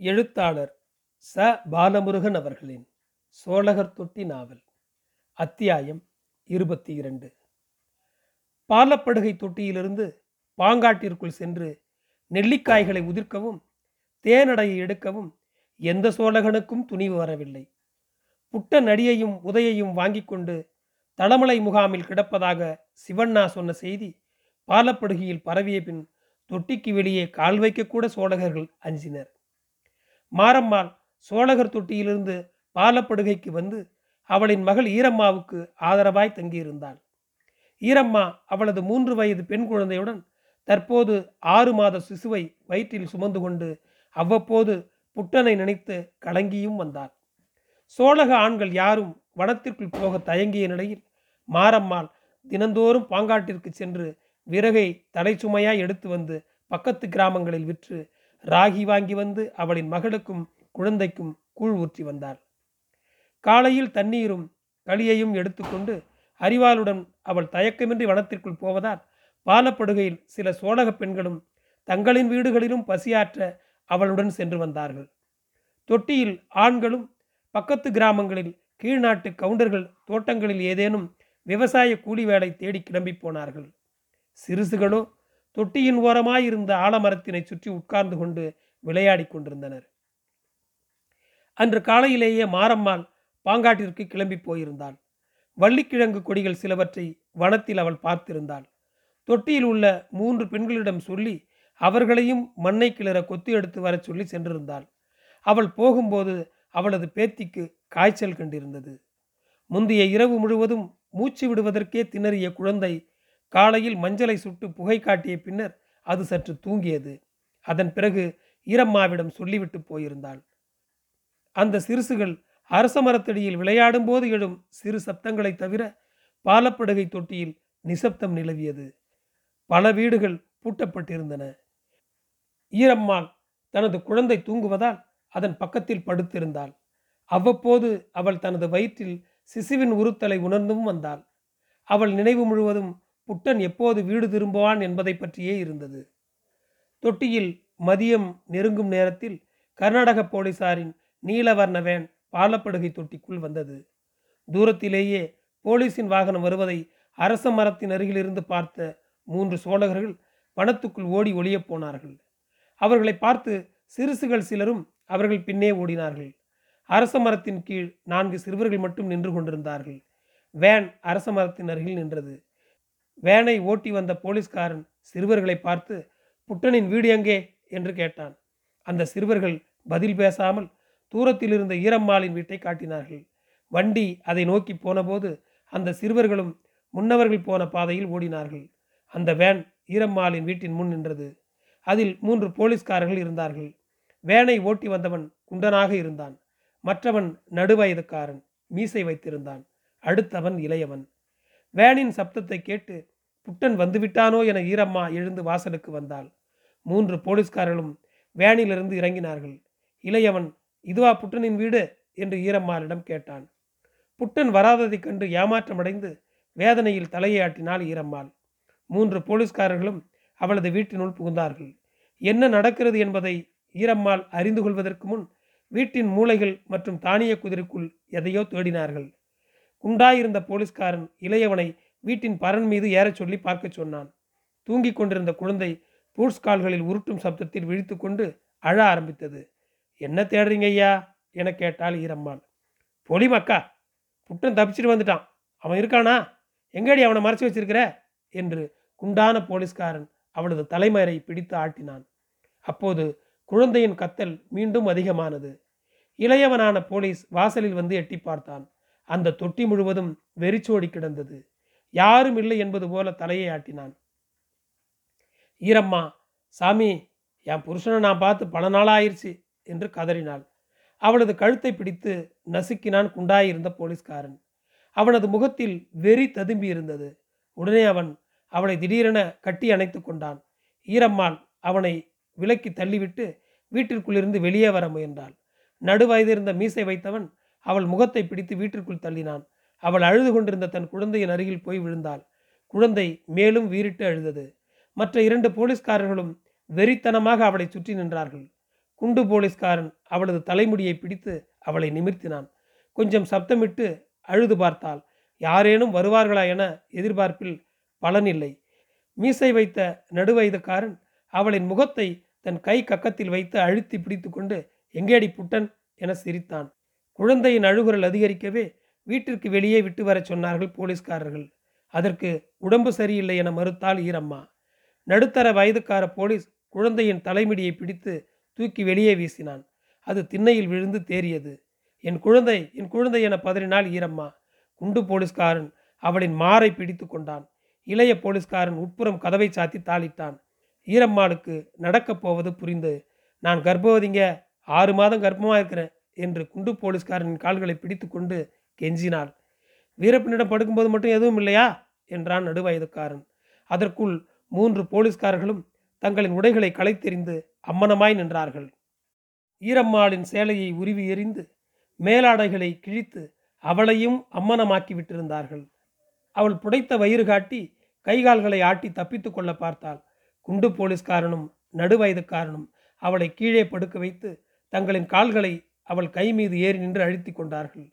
எழுத்தாளர் ச. பாலமுருகன் அவர்களின் சோழகர் தொட்டி நாவல் அத்தியாயம் இருபத்தி இரண்டு பாலப்படுகை தொட்டியிலிருந்து பாங்காட்டிற்குள் சென்று நெல்லிக்காய்களை உதிர்க்கவும் தேனடையை எடுக்கவும் எந்த சோழகனுக்கும் துணிவு வரவில்லை. புட்ட நடியையும் உதையையும் வாங்கி கொண்டு தளமலை முகாமில் கிடப்பதாக சிவண்ணா சொன்ன செய்தி பாலப்படுகையில் பரவிய பின் தொட்டிக்கு வெளியே கால் வைக்கக்கூட சோழகர்கள் அஞ்சினர். மாரம்மாள் சோழகர் தொட்டியிலிருந்து பாலப்படுகைக்கு வந்து அவளின் மகள் ஈரம்மாவுக்கு ஆதரவாய் தங்கியிருந்தாள். ஈரம்மா அவளது மூன்று வயது பெண் குழந்தையுடன் தற்போது ஆறு மாத சிசுவை வயிற்றில் சுமந்து கொண்டு அவ்வப்போது புட்டனை நினைத்து கலங்கியும் வந்தார் சோழக ஆண்கள் யாரும் வனத்திற்குள் போக தயங்கிய நிலையில் மாரம்மாள் தினந்தோறும் பாங்காட்டிற்கு சென்று விறகை தடை சுமையாய் எடுத்து வந்து பக்கத்து கிராமங்களில் விற்று ராகி வாங்கி வந்து அவளின் மகளுக்கும் குழந்தைக்கும் கூழ் ஊற்றி வந்தாள். காலையில் தண்ணீரும் களியையும் எடுத்துக்கொண்டு அறிவாளுடன் அவள் தயக்கமின்றி வனத்திற்குள் போவதால் பாலப்படுகையில் சில சோழக பெண்களும் தங்களின் வீடுகளிலும் பசியாற்ற அவளுடன் சென்று வந்தார்கள். தொட்டியில் ஆண்களும் பக்கத்து கிராமங்களில் கீழ்நாட்டு கவுண்டர்கள் தோட்டங்களில் ஏதேனும் விவசாய கூலி வேலை தேடி கிளம்பி போனார்கள். சிறுசுகளோ தொட்டியின் ஓரமாயிருந்த ஆலமரத்தினை சுற்றி உட்கார்ந்து கொண்டு விளையாடி கொண்டிருந்தனர். அன்று காலையிலேயே மாரம்மாள் பாங்காட்டிற்கு கிளம்பி போயிருந்தாள். வள்ளிக்கிழங்கு கொடிகள் சிலவற்றை வனத்தில் அவள் பார்த்திருந்தாள். தொட்டியில் உள்ள மூன்று பெண்களிடம் சொல்லி அவர்களையும் மண்ணை கிளற கொத்து எடுத்து வரச் சொல்லி சென்றிருந்தாள். அவள் போகும்போது அவளது பேத்திக்கு காய்ச்சல் கண்டிருந்தது. முந்தைய இரவு முழுவதும் மூச்சு விடுவதற்கே திணறிய குழந்தை காலையில் மஞ்சளை சுட்டு புகை காட்டிய பின்னர் அது சற்று தூங்கியது. அதன் பிறகு ஈரம்மாவிடம் சொல்லிவிட்டு போயிருந்தாள். அந்த சிறுசுகள் அரச மரத்தடியில் விளையாடும் போது எழும் சிறு சப்தங்களை தவிர பாலப்படுகை தொட்டியில் நிசப்தம் நிலவியது. பல வீடுகள் பூட்டப்பட்டிருந்தன. ஈரம்மாள் தனது குழந்தை தூங்குவதால் அதன் பக்கத்தில் படுத்திருந்தாள். அவ்வப்போது அவள் தனது வயிற்றில் சிசுவின் உறுத்தலை உணர்ந்தும் வந்தாள். அவள் நினைவு முழுவதும் புட்டன் எப்போது வீடு திரும்புவான் என்பதை பற்றியே இருந்தது. தொட்டியில் மதியம் நெருங்கும் நேரத்தில் கர்நாடக போலீசாரின் நீலவர்ண வேன் பாலப்படுகை தொட்டிக்குள் வந்தது. தூரத்திலேயே போலீஸின் வாகனம் வருவதை அரச மரத்தின் அருகிலிருந்து பார்த்த மூன்று சோழகர்கள் வனத்துக்குள் ஓடி ஒளியப் போனார்கள். அவர்களை பார்த்து சிறுசுகள் சிலரும் அவர்கள் பின்னே ஓடினார்கள். அரச மரத்தின் கீழ் நான்கு சிறுவர்கள் மட்டும் நின்று கொண்டிருந்தார்கள். வேன் அரச மரத்தின் அருகில் நின்றது. வேனை ஓட்டி வந்த போலீஸ்காரன் சிறுவர்களை பார்த்து புட்டனின் வீடு எங்கே? என்று கேட்டான். அந்த சிறுவர்கள் பதில் பேசாமல் தூரத்தில் இருந்த ஈரம்மாளின் வீட்டை காட்டினார்கள். வண்டி அதை நோக்கி போனபோது அந்த சிறுவர்களும் முன்னவர்கள் போன பாதையில் ஓடினார்கள். அந்த வேன் ஈரம்மாளின் வீட்டின் முன் நின்றது. அதில் மூன்று போலீஸ்காரர்கள் இருந்தார்கள். வேனை ஓட்டி வந்தவன் குண்டனாக இருந்தான். மற்றவன் நடுவயதுக்காரன் மீசை வைத்திருந்தான். அடுத்தவன் இளையவன். வேனின் சப்தத்தை கேட்டு புட்டன் வந்துவிட்டானோ என ஈரம்மா எழுந்து வாசலுக்கு வந்தாள். மூன்று போலீஸ்காரர்களும் வேனிலிருந்து இறங்கினார்கள். இளையவன் இதுவா புட்டனின் வீடு? என்று ஈரம்மாளிடம் கேட்டான். புட்டன் வராததைக் கண்டு ஏமாற்றமடைந்து வேதனையில் தலையை ஆட்டினாள் ஈரம்மாள். மூன்று போலீஸ்காரர்களும் அவளது வீட்டினுள் புகுந்தார்கள். என்ன நடக்கிறது என்பதை ஈரம்மாள் அறிந்து கொள்வதற்கு முன் வீட்டின் மூளைகள் மற்றும் தானிய குதிரைக்குள் எதையோ தேடினார்கள். குண்டாயிருந்த போலீஸ்காரன் இளையவனை வீட்டின் பரன் மீது ஏறச் சொல்லி பார்க்கச் சொன்னான். தூங்கிக் கொண்டிருந்த குழந்தை பூட்ஸ் கால்களில் உருட்டும் சப்தத்தில் விழித்து கொண்டு அழ ஆரம்பித்தது. என்ன தேடுறீங்க ஐயா? என கேட்டாள் ஈரம்மாள். பொலி மக்கா. புட்டன் தப்பிச்சிட்டு வந்துட்டான். அவன் இருக்கானா? எங்கடி அவனை மறைச்சி வச்சிருக்கிற? என்று குண்டான போலீஸ்காரன் அவளது தலைமறை பிடித்து ஆட்டினான். அப்போது குழந்தையின் கத்தல் மீண்டும் அதிகமானது. இளையவனான போலீஸ் வாசலில் வந்து எட்டி பார்த்தான். அந்த தொட்டி முழுவதும் வெறிச்சோடி கிடந்தது. யாரும் இல்லை என்பது போல தலையை ஆட்டினான். ஈரம்மா சாமி என் புருஷனை நான் பார்த்து பல நாளாயிருச்சு என்று கதறினாள். அவளது கழுத்தை பிடித்து நசுக்கினான் குண்டாயிருந்த போலீஸ்காரன். அவனது முகத்தில் வெறி ததும்பி இருந்தது. உடனே அவன் அவளை திடீரென கட்டி அணைத்து கொண்டான். ஈரம்மாள் அவனை விலக்கி தள்ளிவிட்டு வீட்டிற்குள்ளிருந்து வெளியே வர முயன்றாள். நடுவயதிருந்த மீசை வைத்தவன் அவள் முகத்தை பிடித்து வீட்டிற்குள் தள்ளினான். அவள் அழுது கொண்டிருந்த தன் குழந்தையின் அருகில் போய் விழுந்தாள். குழந்தை மேலும் வீறிட்டு அழுதது. மற்ற இரண்டு போலீஸ்காரர்களும் வெறித்தனமாக அவளை சுற்றி நின்றார்கள். குண்டு போலீஸ்காரன் அவளது தலைமுடியை பிடித்து அவளை நிமிர்த்தினான். கொஞ்சம் சப்தமிட்டு அழுது பார்த்தாள். யாரேனும் வருவார்களா என எதிர்பார்ப்பில் பலனில்லை மீசை வைத்த நடுவயதுக்காரன் அவளின் முகத்தை தன் கை கக்கத்தில் வைத்து அழுத்தி பிடித்து கொண்டு எங்கேடி புட்டன்? என சிரித்தான். குழந்தையின் அழுகுரல் அதிகரிக்கவே வீட்டிற்கு வெளியே விட்டு வரச் சொன்னார்கள் போலீஸ்காரர்கள். அதற்கு உடம்பு சரியில்லை என மறுத்தாள் ஈரம்மா. நடுத்தர வயதுக்கார போலீஸ் குழந்தையின் தலைமிடியை பிடித்து தூக்கி வெளியே வீசினான். அது திண்ணையில் விழுந்து தேறியது. என் குழந்தை என் குழந்தை என பதறினாள் ஈரம்மா. குண்டு போலீஸ்காரன் அவளின் மாரை பிடித்து கொண்டான். இளைய போலீஸ்காரன் உட்புறம் கதவை சாத்தி தாளிட்டான். ஈரம்மாளுக்கு நடக்கப் போவது புரிந்து நான் கர்ப்பவதிங்க ஆறு மாதம் கர்ப்பமாக இருக்கிறேன் என்று குண்டு போலீஸ்காரனின் கால்களை பிடித்து கொண்டு கெஞ்சினாள். வீரப்பனிடம் படுக்கும்போது மட்டும் எதுவும் இல்லையா? என்றான் நடுவயதுக்காரன். அதற்குள் மூன்று போலீஸ்காரர்களும் தங்களின் உடைகளை களைத்தெறிந்து அம்மனமாய் நின்றார்கள். ஈரம்மாளின் சேலையை உருவி எறிந்து மேலாடைகளை கிழித்து அவளையும் அம்மனமாக்கி விட்டிருந்தார்கள். அவள் புடைத்த வயிறு காட்டி கைகால்களை ஆட்டி தப்பித்து கொள்ள பார்த்தாள். குண்டு போலீஸ்காரனும் நடுவயதுக்காரனும் அவளை கீழே படுக்க வைத்து தங்களின் கால்களை அவள் கை மீது ஏறி நின்று அழுத்தி கொண்டார்கள்.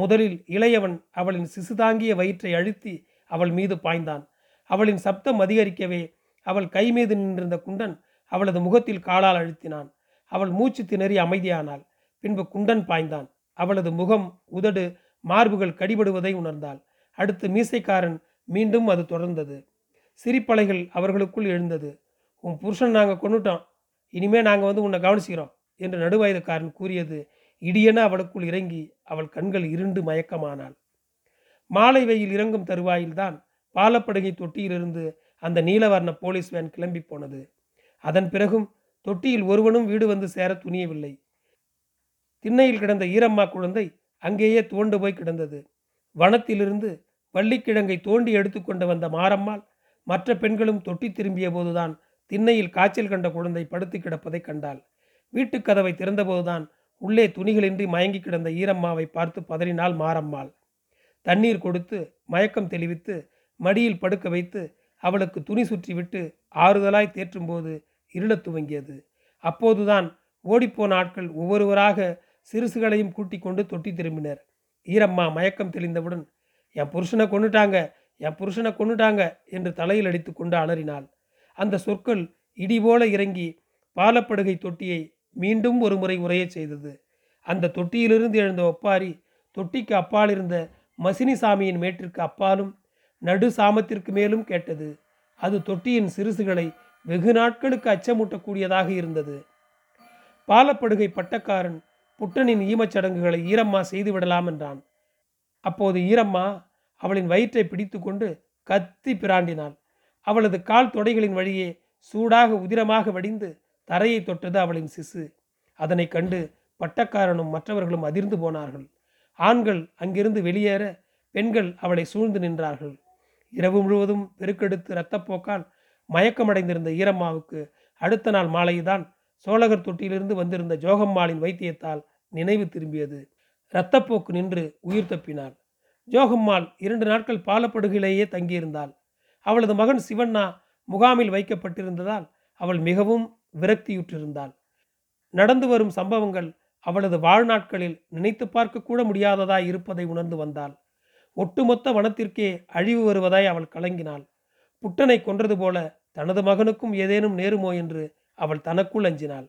முதலில் இளையவன் அவளின் சிசுதாங்கிய வயிற்றை அழுத்தி அவள் மீது பாய்ந்தான். அவளின் சப்தம் அதிகரிக்கவே அவள் கை மீது நின்றிருந்த குண்டன் அவளது முகத்தில் காலால் அழுத்தினான். அவள் மூச்சு திணறி அமைதியானாள். பின்பு குண்டன் பாய்ந்தான். அவளது முகம் உதடு மார்புகள் கடிபடுவதை உணர்ந்தாள். அடுத்து மீசைக்காரன் மீண்டும் அது தொடர்ந்தது. சிரிப்பலைகள் அவர்களுக்குள் எழுந்தது. உன் புருஷன் நாங்கள் கொண்டுட்டோம் இனிமே நாங்கள் வந்து உன்னை கவனிச்சுக்கிறோம் என்று நடுவயதுக்காரன் கூறியது இடியென அவளுக்குள் இறங்கி அவள் கண்கள் இருண்டு மயக்கமானாள். மாலை வெயில் இறங்கும் தருவாயில்தான் பாலப்படுகை தொட்டியிலிருந்து அந்த நீலவர்ண போலீஸ் வேன் கிளம்பி போனது. அதன் பிறகும் தொட்டியில் ஒருவனும் வீடு வந்து சேர துணியவில்லை. திண்ணையில் கிடந்த ஈரம்மா குழந்தை அங்கேயே துவண்டு போய் கிடந்தது. வனத்திலிருந்து வள்ளிக்கிழங்கை தோண்டி எடுத்துக்கொண்டு வந்த மாரம்மாள் மற்ற பெண்களும் தொட்டி திரும்பிய போதுதான் திண்ணையில் காய்ச்சல் கண்ட குழந்தை படுத்து கிடப்பதை கண்டாள். வீட்டுக் கதவை திறந்தபோதுதான் உள்ளே துணிகளின்றி மயங்கி கிடந்த ஈரம்மாவை பார்த்து பதறினாள் மாரம்மாள். தண்ணீர் கொடுத்து மயக்கம் தெளிவித்து மடியில் படுக்க வைத்து அவளுக்கு துணி சுற்றிவிட்டு ஆறுதலாய் தேற்றும்போது இருளத் துவங்கியது. அப்போதுதான் ஓடிப்போன ஆட்கள் ஒவ்வொருவராக சிறுசுகளையும் கூட்டிக் கொண்டு தொட்டி திரும்பினர். ஈரம்மா மயக்கம் தெளிந்தவுடன் என் புருஷனை கொண்டுட்டாங்க என் புருஷனை கொண்டுட்டாங்க என்று தலையில் அடித்து கொண்டு அலறினாள். அந்த சொற்கள் இடிபோல இறங்கி பாலப்படுகை தொட்டியை மீண்டும் ஒரு முறை உரையச் செய்தது. அந்த தொட்டியிலிருந்து எழுந்த ஒப்பாரி தொட்டிக்கு அப்பால் இருந்த மசினி சாமியின் மேட்டிற்கு அப்பாலும் நடு சாமத்திற்கு மேலும் கேட்டது. அது தொட்டியின் சிறுசுகளை வெகு நாட்களுக்கு அச்சமூட்டக்கூடியதாக இருந்தது. பாலப்படுகை பட்டக்காரன் புட்டனின் ஈமச்சடங்குகளை ஈரம்மா செய்து விடலாம் என்றான். அப்போது ஈரம்மா அவளின் வயிற்றை பிடித்து கொண்டு கத்தி பிராண்டினாள். அவளது கால் தொடைகளின் வழியே சூடாக உதிரமாக வடிந்து தரையை தொட்டது அவளின் சிசு. அதனை கண்டு பட்டக்காரனும் மற்றவர்களும் அதிர்ந்து போனார்கள். ஆண்கள் அங்கிருந்து வெளியேற பெண்கள் அவளை சூழ்ந்து நின்றார்கள். இரவு முழுவதும் பெருக்கெடுத்து இரத்தப்போக்கால் மயக்கமடைந்திருந்த ஈரம்மாவுக்கு அடுத்த நாள் மாலைதான் சோழகர் தொட்டியிலிருந்து வந்திருந்த ஜோகம்மாளின் வைத்தியத்தால் நினைவு திரும்பியது. இரத்தப்போக்கு நின்று உயிர் தப்பினாள். ஜோகம்மாள் இரண்டு நாட்கள் பாலப்படுகையிலேயே தங்கியிருந்தாள். அவளது மகன் சிவண்ணா முகாமில் வைக்கப்பட்டிருந்ததால் அவள் மிகவும் விரக்தியுற்றிருந்தாள். நடந்து வரும் சம்பவங்கள் அவளது வாழ்நாட்களில் நினைத்து பார்க்க கூட முடியாததாய் இருப்பதை உணர்ந்து வந்தாள். ஒட்டுமொத்த வனத்திற்கே அழிவு வருவதாய் அவள் கலங்கினாள். புட்டனை கொன்றது போல தனது மகனுக்கும் ஏதேனும் நேருமோ என்று அவள் தனக்குள் அஞ்சினாள்.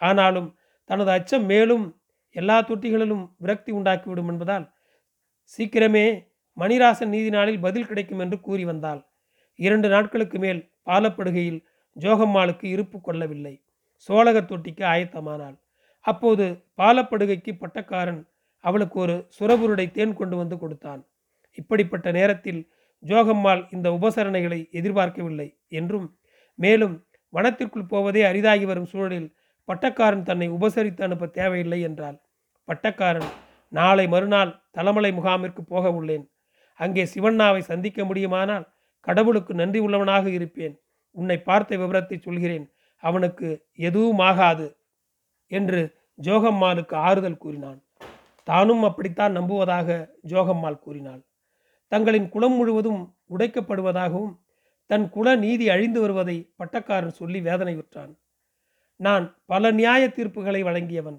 ஆனாலும் தனது அச்சம் மேலும் எல்லா தொட்டிகளிலும் விரக்தி உண்டாக்கிவிடும் என்பதால் சீக்கிரமே மணிராசன் நீதி நாளில் பதில் கிடைக்கும் என்று கூறி வந்தாள். இரண்டு நாட்களுக்கு மேல் பாலப்படுகையில் ஜோகம்மாளுக்கு இருப்பு கொள்ளவில்லை. சோழகர் தொட்டிக்கு ஆயத்தமானாள். அப்போது பாலப்படுகைக்கு பட்டக்காரன் அவளுக்கு ஒரு சுரபுருடை தேன் கொண்டு வந்து கொடுத்தான். இப்படிப்பட்ட நேரத்தில் ஜோகம்மாள் இந்த உபசரணைகளை எதிர்பார்க்கவில்லை என்றும் மேலும் வனத்திற்குள் போவதே அரிதாகி வரும் சூழலில் பட்டக்காரன் தன்னை உபசரித்து அனுப்ப தேவையில்லை என்றாள். பட்டக்காரன் நாளை மறுநாள் தலமலை முகாமிற்கு போக உள்ளேன். அங்கே சிவண்ணாவை சந்திக்க முடியுமானால் கடவுளுக்கு நன்றி உள்ளவனாக இருப்பேன். உன்னை பார்த்த விவரத்தை சொல்கிறேன். அவனுக்கு எதுவும் ஆகாது என்று ஜோகம்மாளுக்கு ஆறுதல் கூறினான். தானும் அப்படித்தான் நம்புவதாக ஜோகம்மாள் கூறினாள். தங்களின் குலம் முழுவதும் உடைக்கப்படுவதாகவும் தன் குல நீதி அழிந்து வருவதை பட்டக்காரன் சொல்லி வேதனையுற்றான். நான் பல நியாய தீர்ப்புகளை வழங்கியவன்.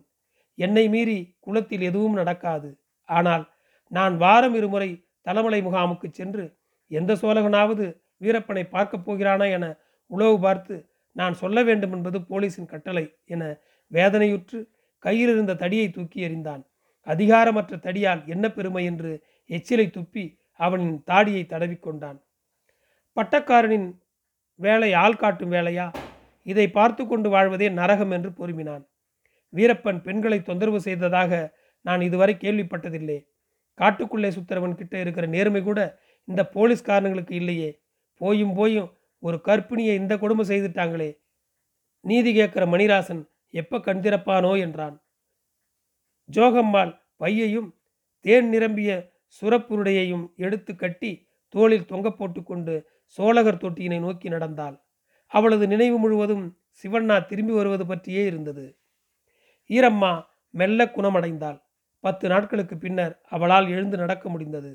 என்னை மீறி குளத்தில் எதுவும் நடக்காது. ஆனால் நான் வாரம் இருமுறை தலைமலை முகாமுக்கு சென்று எந்த சோழகனாவது வீரப்பனை பார்க்கப் போகிறானா என உளவு பார்த்து நான் சொல்ல வேண்டும் என்பது போலீஸின் கட்டளை என வேதனையுற்று கையில் இருந்த தடியை தூக்கி எறிந்தான். அதிகாரமற்ற தடியால் என்ன பெருமை? என்று எச்சிலை துப்பி அவனின் தாடியை தடவிக்கொண்டான் பட்டக்காரனின் வேலை ஆள் காட்டும் வேலையா? இதை பார்த்து கொண்டு வாழ்வதே நரகம் என்று பொறுமினான். வீரப்பன் பெண்களை தொந்தரவு செய்ததாக நான் இதுவரை கேள்விப்பட்டதில்லை. காட்டுக்குள்ளே சுத்தரவன் கிட்ட இருக்கிற நேர்மை கூட இந்த போலீஸ்காரனுங்களுக்கு இல்லையே. போயும் போயும் ஒரு கற்பிணியை இந்த கொடுமை செய்துட்டாங்களே. நீதி கேட்கிற மணிராசன் எப்ப கண் திறப்பானோ என்றான். ஜோகம்மாள் பையையும் தேன் நிரம்பிய சுரப்புருடையையும் எடுத்து கட்டி தோளில் தொங்க போட்டுக்கொண்டு சோழகர் தொட்டியினை நோக்கி நடந்தாள். அவளது நினைவு முழுவதும் சிவண்ணா திரும்பி வருவது பற்றியே இருந்தது. ஈரம்மா மெல்ல குணமடைந்தாள். பத்து நாட்களுக்கு பின்னர் அவளால் எழுந்து நடக்க முடிந்தது.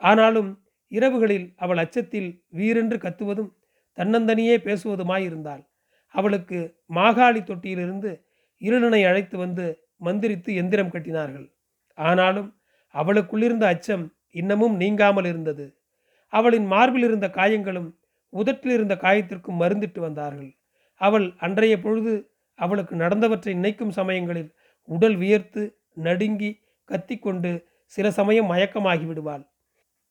ஆனாலும் இரவுகளில் அவள் அச்சத்தில் வீரென்று கத்துவதும் தன்னந்தனியே பேசுவதுமாயிருந்தாள். அவளுக்கு மாகாளி தொட்டியிலிருந்து இருளனை அழைத்து வந்து மந்திரித்து எந்திரம் கட்டினார்கள். ஆனாலும் அவளுக்குள்ளிருந்த அச்சம் இன்னமும் நீங்காமல் இருந்தது. அவளின் மார்பில் இருந்த காயங்களும் உதட்டில் இருந்த காயத்திற்கும் மருந்திட்டு வந்தார்கள். அவள் அன்றைய பொழுது அவளுக்கு நடந்தவற்றை நினைக்கும் சமயங்களில் உடல் வியர்த்து நடுங்கி கத்திக்கொண்டு சில சமயம் மயக்கமாகி விடுவாள்.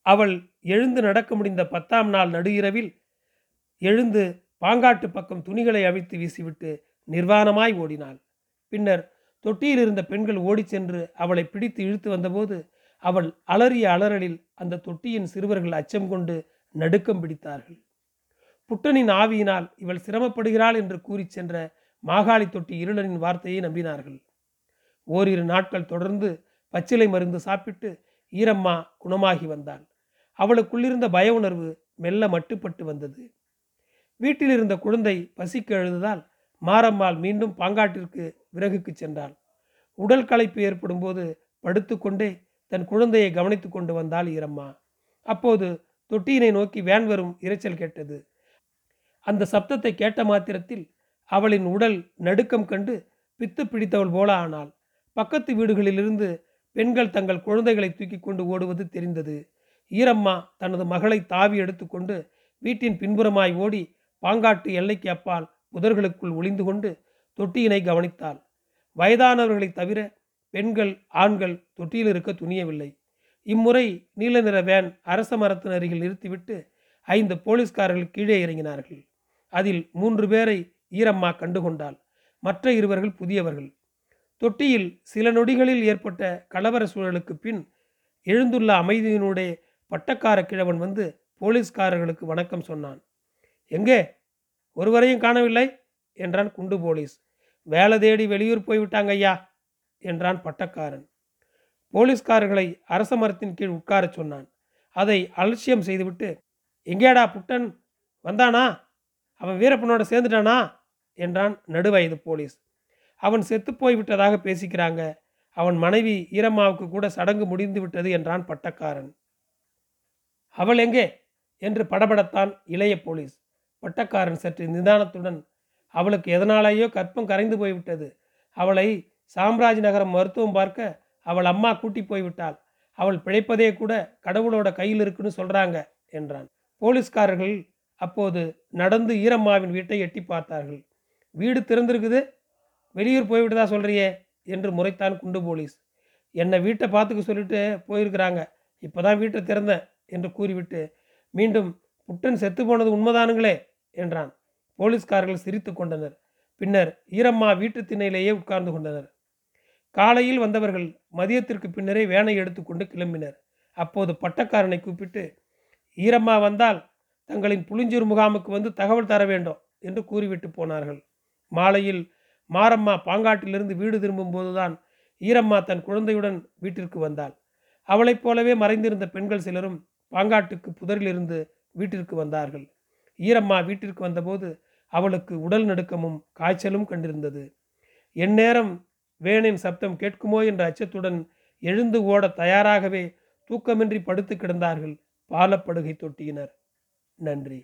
அவள் எழுந்து நடக்க முடிந்த பத்தாம் நாள் நடுகிரவில் எழுந்து பாங்காட்டு பக்கம் துணிகளை அவிழ்த்து வீசிவிட்டு நிர்வாணமாய் ஓடினாள். பின்னர் தொட்டியில் இருந்த பெண்கள் ஓடிச் சென்று அவளை பிடித்து இழுத்து வந்தபோது அவள் அலறிய அலறலில் அந்த தொட்டியின் சிறுவர்கள் அச்சம் கொண்டு நடுக்கம் பிடித்தார்கள். புட்டனின் ஆவியினால் இவள் சிரமப்படுகிறாள் என்று கூறிச் சென்ற மாகாளி தொட்டி இருளனின் வார்த்தையை நம்பினார்கள். ஓரிரு நாட்கள் தொடர்ந்து பச்சிலை மருந்து சாப்பிட்டு ஈரம்மா குணமாகி வந்தாள். அவளுக்குள்ளிருந்த பய உணர்வு மெல்ல மட்டுப்பட்டு வந்தது. வீட்டில் இருந்த குழந்தை பசிக்கு எழுததால் மாரம்மாள் மீண்டும் பாங்காட்டிற்கு விறகுக்கு சென்றாள். உடல் களைப்பு ஏற்படும் போது படுத்துக்கொண்டே தன் குழந்தையை கவனித்து கொண்டு வந்தாள் ஈரம்மா. அப்போது தொட்டியினை நோக்கி வேன் வரும் இரைச்சல் கேட்டது. அந்த சப்தத்தை கேட்ட மாத்திரத்தில் அவளின் உடல் நடுக்கம் கண்டு பித்து பிடித்தவள் போல ஆனாள். பக்கத்து வீடுகளிலிருந்து பெண்கள் தங்கள் குழந்தைகளை தூக்கி கொண்டு ஓடுவது தெரிந்தது. ஈரம்மா தனது மகளை தாவி எடுத்துக்கொண்டு வீட்டின் பின்புறமாய் ஓடி பாங்காட்டு எல்லைக்கு அப்பால் புதர்களுக்குள் ஒளிந்து கொண்டு தொட்டியினை கவனித்தாள். வயதானவர்களை தவிர பெண்கள் ஆண்கள் தொட்டியில் இருக்க துணியவில்லை. இம்முறை நீல நிற வேன் அரச மரத்தின் அருகில் நிறுத்திவிட்டு ஐந்து போலீஸ்காரர்கள் கீழே இறங்கினார்கள். அதில் மூன்று பேரை ஈரம்மா கண்டுகொண்டாள். மற்ற இருவர்கள் புதியவர்கள். தொட்டியில் சில நொடிகளில் ஏற்பட்ட கலவர சூழலுக்கு பின் எழுந்துள்ள அமைதியினுடைய பட்டக்கார கிழவன் வந்து போலீஸ்காரர்களுக்கு வணக்கம் சொன்னான். எங்கே? ஒருவரையும் காணவில்லை? என்றான் குண்டு போலீஸ். வேலை தேடி வெளியூர் போய்விட்டாங்க ஐயா என்றான் பட்டக்காரன். போலீஸ்காரர்களை அரச மரத்தின் கீழ் உட்காரச் சொன்னான். அதை அலட்சியம் செய்துவிட்டு எங்கேடா புட்டன்? வந்தானா? அவன் வீரப்பனோட சேர்ந்துட்டானா? என்றான் நடுவயது போலீஸ். அவன் செத்து போய்விட்டதாக பேசிக்கிறாங்க. அவன் மனைவி ஈரம்மாவுக்கு கூட சடங்கு முடிந்து விட்டது என்றான் பட்டக்காரன். அவள் எங்கே? என்று படபடத்தான் இளைய போலீஸ். பட்டக்காரன் சற்று நிதானத்துடன் அவளுக்கு எதனாலேயோ கற்பம் கரைந்து போய்விட்டது. அவளை சாம்ராஜ் நகரம் மருத்துவம் பார்க்க அவள் அம்மா கூட்டி போய்விட்டாள். அவள் பிழைப்பதே கூட கடவுளோட கையில் இருக்குன்னு சொல்றாங்க என்றான். போலீஸ்காரர்கள் அப்போது நடந்து ஈரம்மாவின் வீட்டை எட்டி பார்த்தார்கள். வீடு திறந்திருக்குது? வெளியூர் போய்விட்டதா சொல்றியே? என்று முறைத்தான் குண்டு போலீஸ். என்னை வீட்டை பார்த்துக்க சொல்லிட்டு போயிருக்கிறாங்க. இப்போதான் வீட்டை திறந்தேன். என்று கூறிவிட்டு மீண்டும் புட்டன் செத்து போனது உண்மைதானுங்களே என்றான். போலீஸ்காரர்கள் சிரித்து கொண்டனர். பின்னர் ஈரம்மா வீட்டு திண்ணையிலேயே உட்கார்ந்து கொண்டனர். காலையில் வந்தவர்கள் மதியத்திற்கு பின்னரே வேனை எடுத்துக்கொண்டு கிளம்பினர். அப்போது பட்டக்காரனை கூப்பிட்டு ஈரம்மா வந்தால் தங்களின் புளிஞ்சூர் முகாமுக்கு வந்து தகவல் தர வேண்டும் என்று கூறிவிட்டு போனார்கள். மாலையில் மாரம்மா பாங்காட்டிலிருந்து வீடு திரும்பும் போதுதான் ஈரம்மா தன் குழந்தையுடன் வீட்டிற்கு வந்தாள். அவளைப் போலவே மறைந்திருந்த பெண்கள் சிலரும் பாங்காட்டுக்கு புதரிலிருந்து வீட்டிற்கு வந்தார்கள். ஈரம்மா வீட்டிற்கு வந்தபோது அவளுக்கு உடல் நடுக்கமும் காய்ச்சலும் கண்டிருந்தது. எந்நேரம் வேனின் சப்தம் கேட்குமோ? என்ற அச்சத்துடன் எழுந்து ஓட தயாராகவே தூக்கமின்றி படுத்து கிடந்தார்கள் பாலப்படுகை தொட்டியினர். நன்றி.